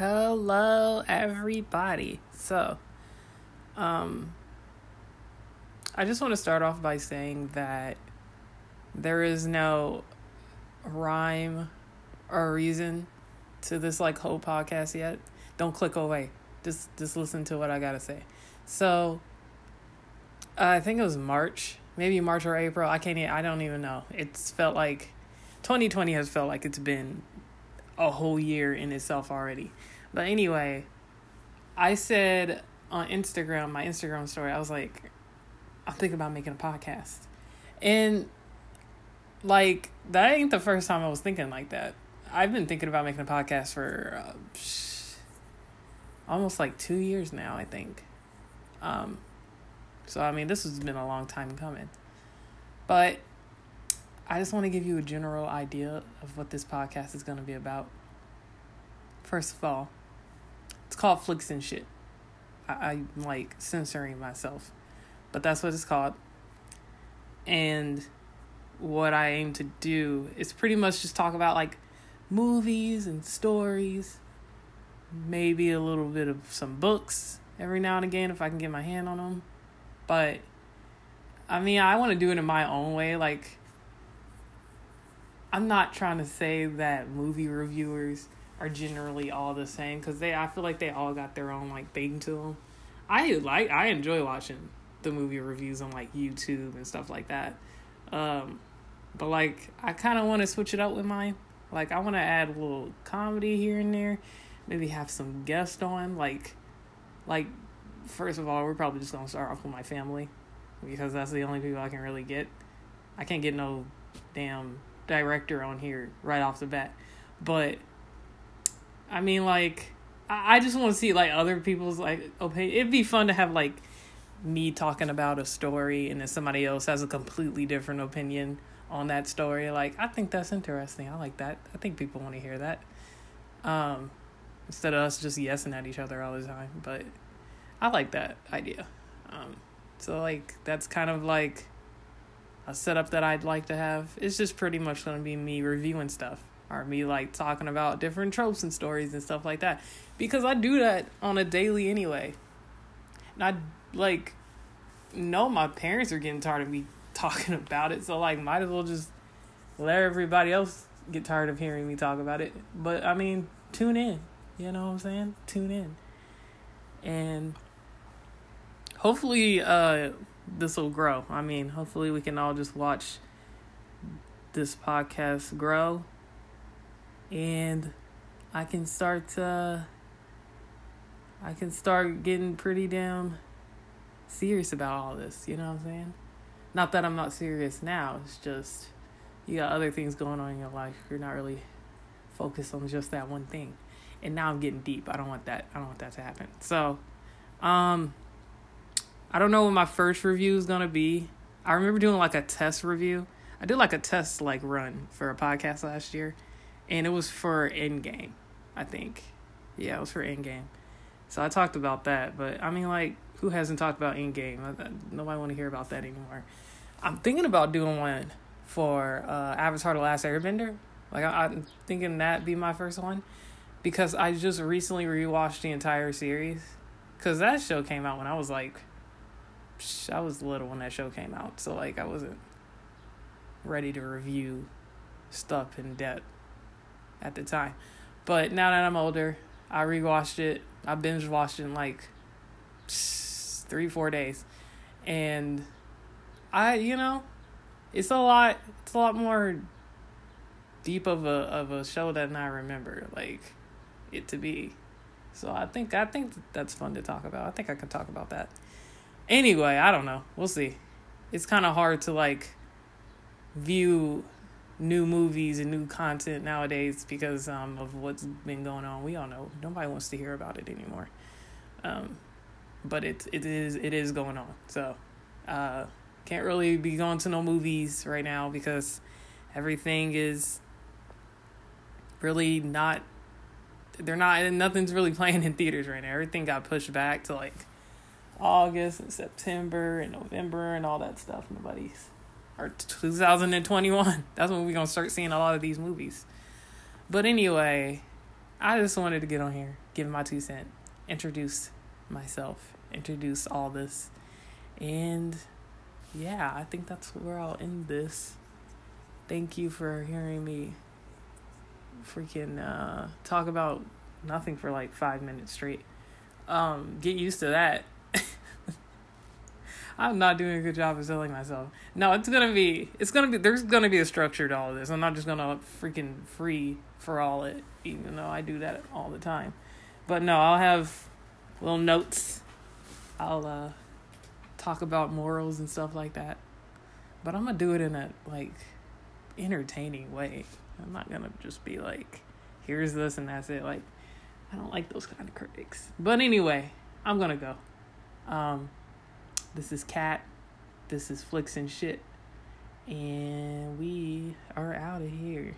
Hello, everybody. So, um, I just want to start off by saying that there is no rhyme or reason to this like whole podcast yet. Don't click away. Just just listen to what I gotta say. So, uh, I think it was March, maybe March or April. I can't. I don't even know. It's felt like 2020 has felt like it's been a whole year in itself already. But anyway, I said on Instagram, my Instagram story, I was like, I'm thinking about making a podcast. And like, that ain't the first time I was thinking like that. I've been thinking about making a podcast for uh, almost like two years now, I think. Um, so, I mean, this has been a long time coming. But I just want to give you a general idea of what this podcast is going to be about. First of all, it's called Flicks and Shit. I, am like censoring myself, but that's what it's called. And what I aim to do is pretty much just talk about like movies and stories, maybe a little bit of some books every now and again if I can get my hand on them. But I mean, I want to do it in my own way. Like, I'm not trying to say that movie reviewers are generally all the same because they I feel like they all got their own like thing to them. I like I enjoy watching the movie reviews on like YouTube and stuff like that. Um, but like I kind of want to switch it up with mine. Like I want to add a little comedy here and there, maybe have some guests on. Like, like first of all, we're probably just gonna start off with my family because that's the only people I can really get. I can't get no damn director on here right off the bat. But I mean, like, I, I just want to see like other people's like opinion. It'd be fun to have like me talking about a story and then somebody else has a completely different opinion on that story. Like, I think that's interesting. I like that. I think people want to hear that. Um, instead of us just yesing at each other all the time. But I like that idea. Um, so like that's kind of like a setup that I'd like to have. It's just pretty much going to be me reviewing stuff or me like talking about different tropes and stories and stuff like that because I do that on a daily anyway. And I like know my parents are getting tired of me talking about it, so like might as well just let everybody else get tired of hearing me talk about it. But I mean, tune in. You know what I'm saying? Tune in. And hopefully uh this will grow. I mean, hopefully we can all just watch this podcast grow and I can start uh I can start getting pretty damn serious about all this, you know what I'm saying? Not that I'm not serious now, it's just you got other things going on in your life. You're not really focused on just that one thing. And now I'm getting deep. I don't want that I don't want that to happen. So, um I don't know what my first review is gonna be. I remember doing like a test review. I did like a test like run for a podcast last year, and it was for Endgame, I think. Yeah, it was for Endgame. So I talked about that, but I mean, like, who hasn't talked about Endgame? Nobody want to hear about that anymore. I'm thinking about doing one for uh, Avatar: The Last Airbender. Like, I, I'm thinking that be my first one because I just recently rewatched the entire series because that show came out when I was like I was little when that show came out, so like I wasn't ready to review stuff in depth at the time. But now that I'm older, I rewatched it. I binge watched it in like three, four days, and I, you know, it's a lot. It's a lot more deep of a of a show than I remember like it to be. So I think I think that's fun to talk about. I think I can talk about that. Anyway, I don't know. We'll see. It's kind of hard to like view new movies and new content nowadays because um, of what's been going on. We all know nobody wants to hear about it anymore. Um, but it it is it is going on. So uh, can't really be going to no movies right now because everything is really not. They're not. Nothing's really playing in theaters right now. Everything got pushed back to like August and September and November and all that stuff. Nobody's or 2021. That's when we're gonna start seeing a lot of these movies. But anyway, I just wanted to get on here give my two cent, introduce myself, introduce all this. And yeah, I think that's where I'll end this. Thank you for hearing me freaking uh, talk about nothing for like five minutes straight. Um, get used to that. I'm not doing a good job of selling myself. No, it's gonna be, it's gonna be, there's gonna be a structure to all of this. I'm not just gonna freaking free for all it, even though I do that all the time. But no, I'll have little notes. I'll uh, talk about morals and stuff like that. But I'm gonna do it in a like entertaining way. I'm not gonna just be like, here's this and that's it. Like, I don't like those kind of critics. But anyway, I'm gonna go. Um, this is Cat. This is Flicks and Shit. And we are out of here.